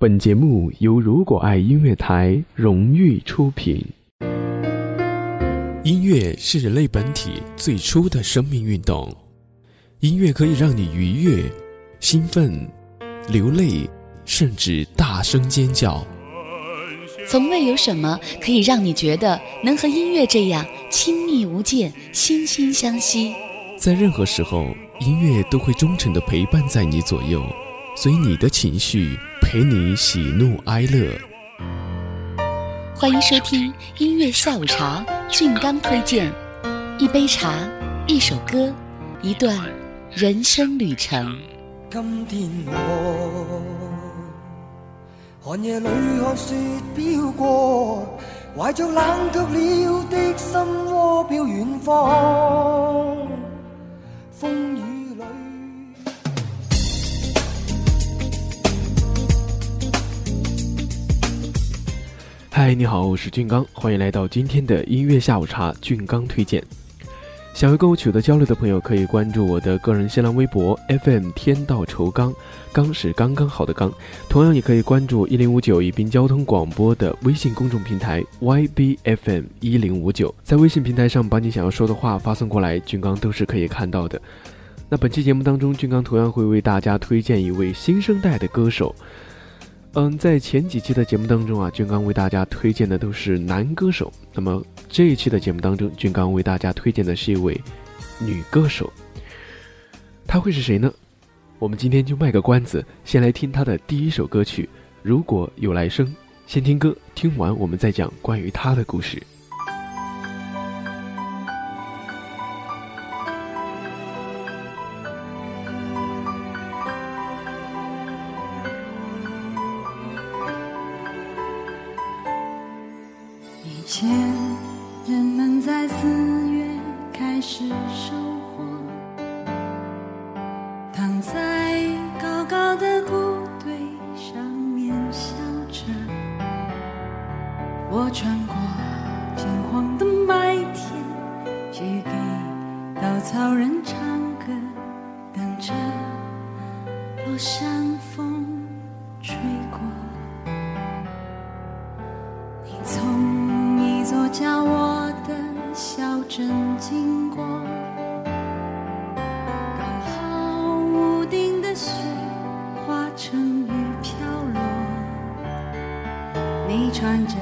本节目由如果爱音乐台荣誉出品。音乐是人类本体最初的生命运动，音乐可以让你愉悦、兴奋、流泪，甚至大声尖叫。从未有什么可以让你觉得能和音乐这样亲密无间、惺惺相惜。在任何时候，音乐都会忠诚的陪伴在你左右，随你的情绪。陪你喜怒哀乐，欢迎收听音乐下午茶。俊刚推荐一杯茶，一首歌，一段人生旅程。今天我寒夜里看雪飘过，怀着冷却了的心窝飘远方。风雨。嗨，你好，我是俊刚，欢迎来到今天的音乐下午茶。俊刚推荐，想要跟我取得交流的朋友，可以关注我的个人新浪微博 FM 天道酬刚，刚是刚刚好的刚。同样，也可以关注一零五九宜宾交通广播的微信公众平台 YBFM 一零五九，在微信平台上把你想要说的话发送过来，俊刚都是可以看到的。那本期节目当中，俊刚同样会为大家推荐一位新生代的歌手。嗯，在前几期的节目当中啊，俊刚为大家推荐的都是男歌手。那么这一期的节目当中，俊刚为大家推荐的是一位女歌手。她会是谁呢？我们今天就卖个关子，先来听她的第一首歌曲《如果有来生》。先听歌，听完我们再讲关于她的故事。人们在四月开始收获。正经过，刚好屋顶的雪化成雨飘落，你穿着。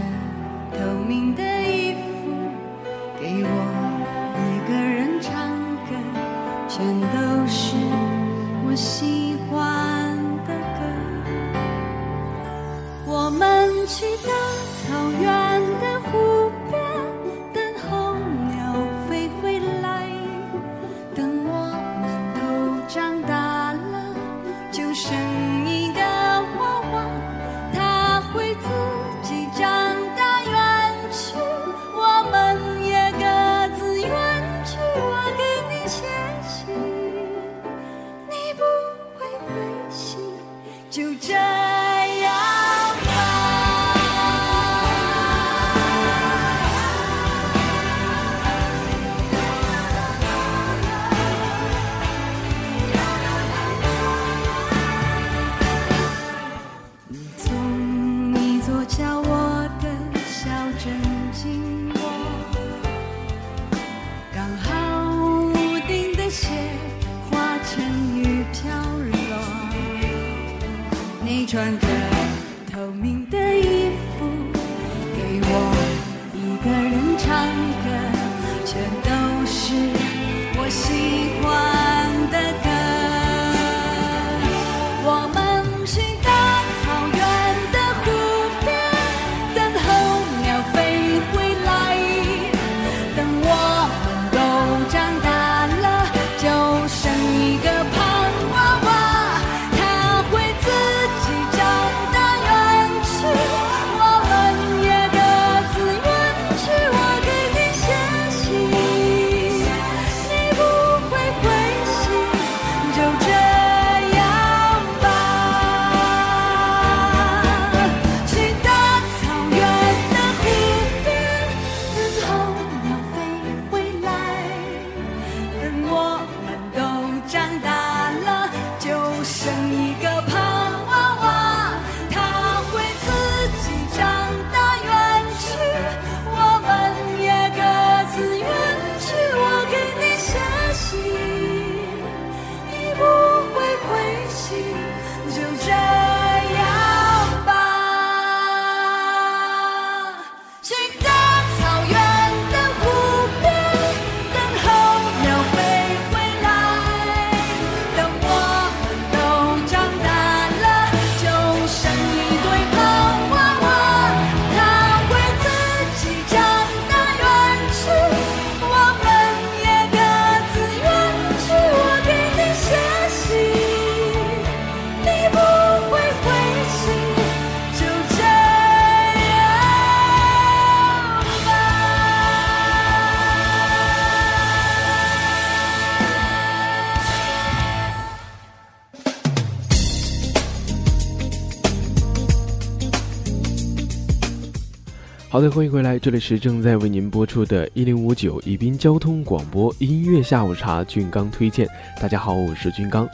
好的，欢迎回来，这里是正在为您播出的一零五九宜宾交通广播音乐下午茶，俊刚推荐。大家好，我是俊刚。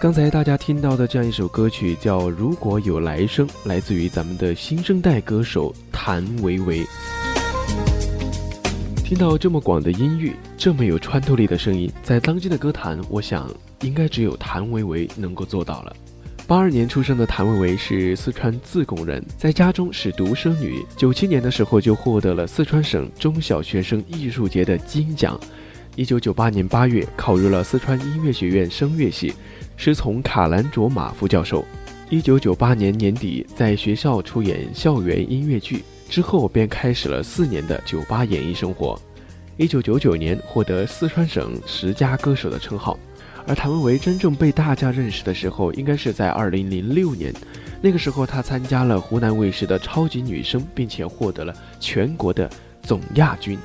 刚才大家听到的这样一首歌曲叫《如果有来生》，来自于咱们的新生代歌手谭维维。听到这么广的音域，这么有穿透力的声音，在当今的歌坛，我想应该只有谭维维能够做到了。八二年出生的谭维维是四川自贡人，在家中是独生女。九七年的时候就获得了四川省中小学生艺术节的金奖。一九九八年八月考入了四川音乐学院声乐系，师从卡兰卓玛副教授。一九九八年年底在学校出演校园音乐剧，之后便开始了四年的酒吧演艺生活。一九九九年获得四川省十佳歌手的称号。而谭维维真正被大家认识的时候，应该是在二零零六年，那个时候她参加了湖南卫视的超级女声，并且获得了全国的总亚军。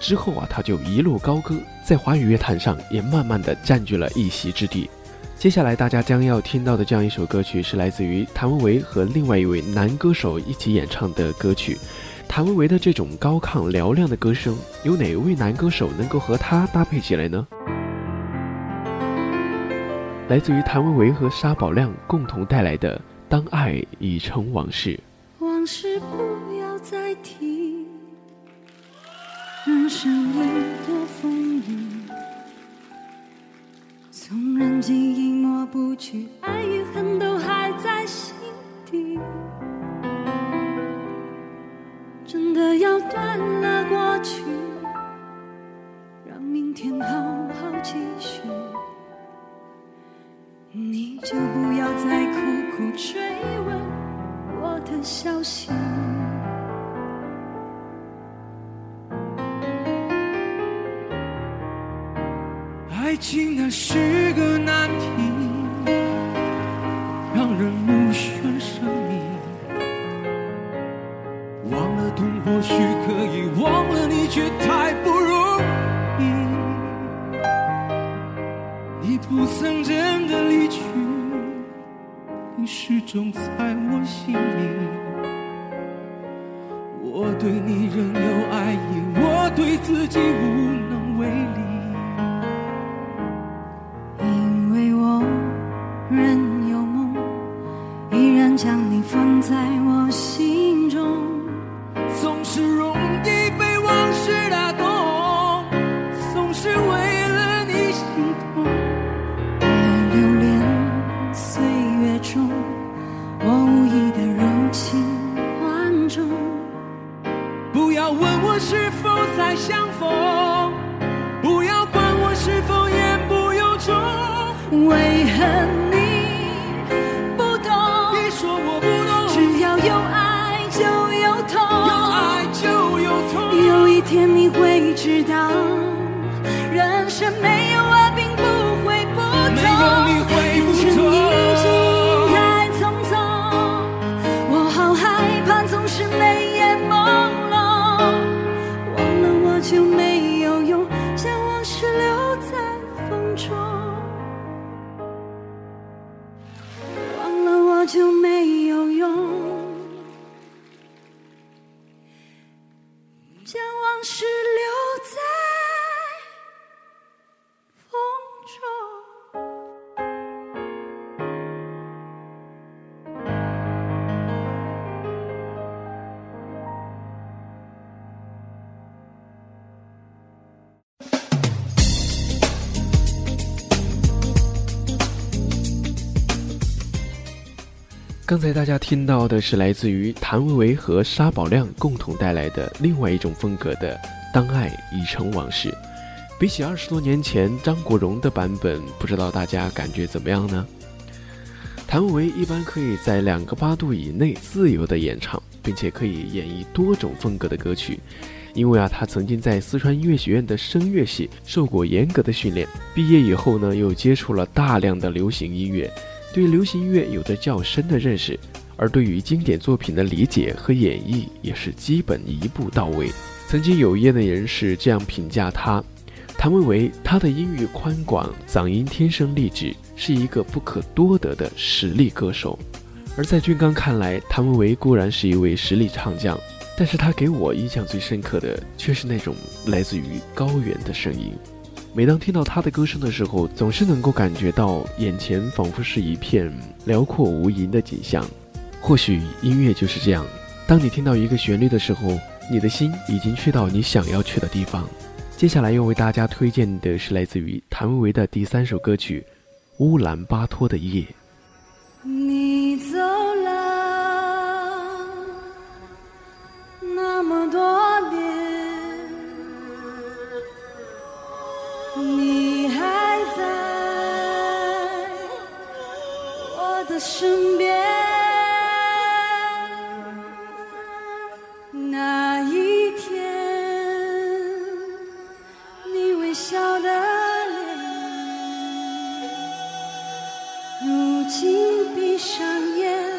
之后啊，她就一路高歌，在华语乐坛上也慢慢的占据了一席之地。接下来大家将要听到的这样一首歌曲，是来自于谭维维和另外一位男歌手一起演唱的歌曲。谭维维的这种高亢嘹亮的歌声，有哪位男歌手能够和她搭配起来呢？来自于谭维维和沙宝亮共同带来的《当爱已成往事》。往事不要再提，人生已多风雨，纵然记忆抹不去，爱与恨都还在心底。真的要断了过去，让明天好好继续。你就不要再苦苦追问我的消息。爱情它是个你始终在我心里。我对你仍有爱意，我对自己无能为力。知道，人生没刚才大家听到的是来自于谭维维和沙宝亮共同带来的另外一种风格的《当爱已成往事》。比起二十多年前张国荣的版本，不知道大家感觉怎么样呢？谭维维一般可以在两个八度以内自由的演唱，并且可以演绎多种风格的歌曲。因为啊，他曾经在四川音乐学院的声乐系受过严格的训练，毕业以后呢，又接触了大量的流行音乐。对流行音乐有着较深的认识，而对于经典作品的理解和演绎也是基本一步到位。曾经有业内人士这样评价他：谭维维，他的音域宽广，嗓音天生丽质，是一个不可多得的实力歌手。而在俊刚看来，谭维维固然是一位实力唱将，但是他给我印象最深刻的却是那种来自于高原的声音。每当听到他的歌声的时候，总是能够感觉到眼前仿佛是一片辽阔无垠的景象。或许音乐就是这样，当你听到一个旋律的时候，你的心已经去到你想要去的地方。接下来要为大家推荐的是来自于谭维维的第三首歌曲《乌兰巴托的夜》。身边。那一天，你微笑的脸。如今闭上眼，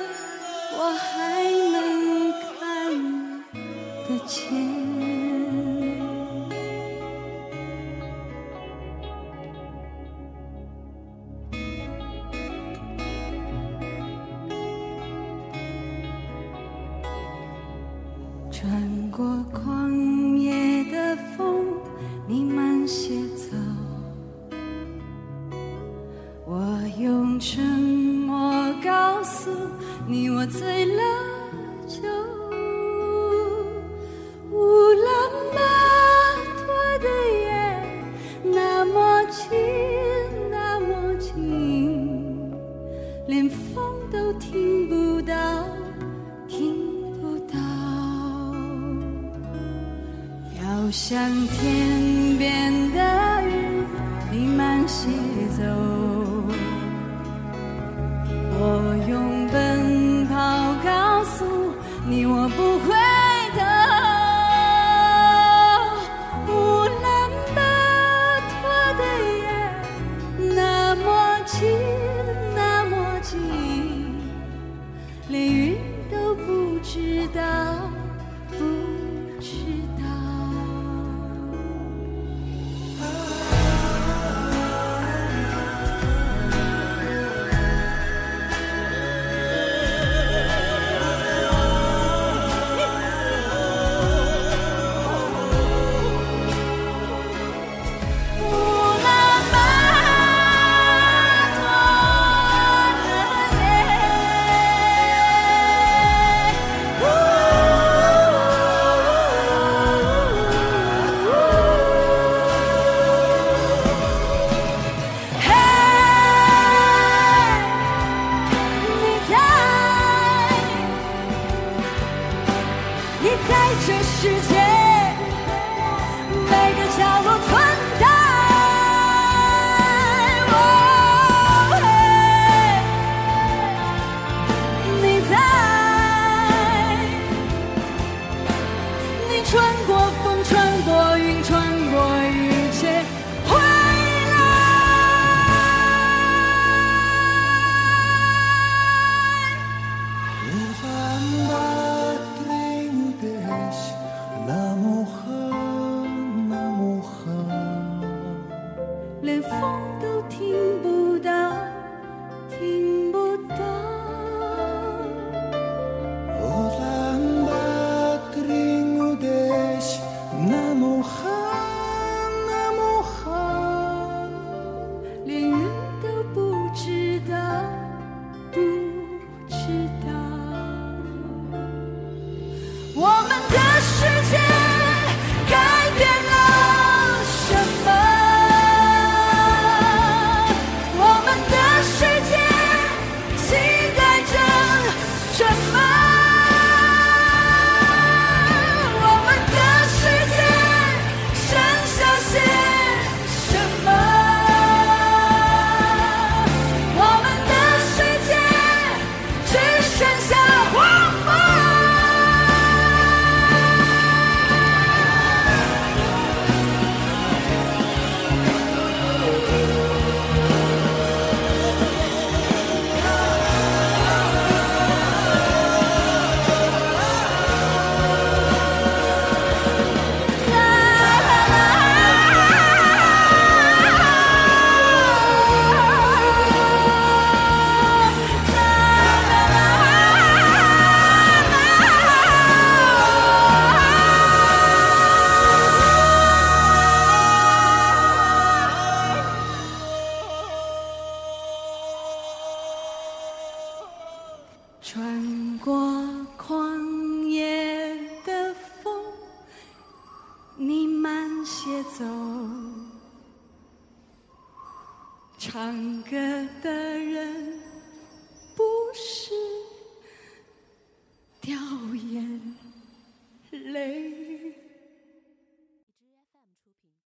我还能看得见。你，我醉了酒。乌兰巴托的夜，那么静，那么静，连风都听不到，听不到。飘向天边在这世界。每个角落存在。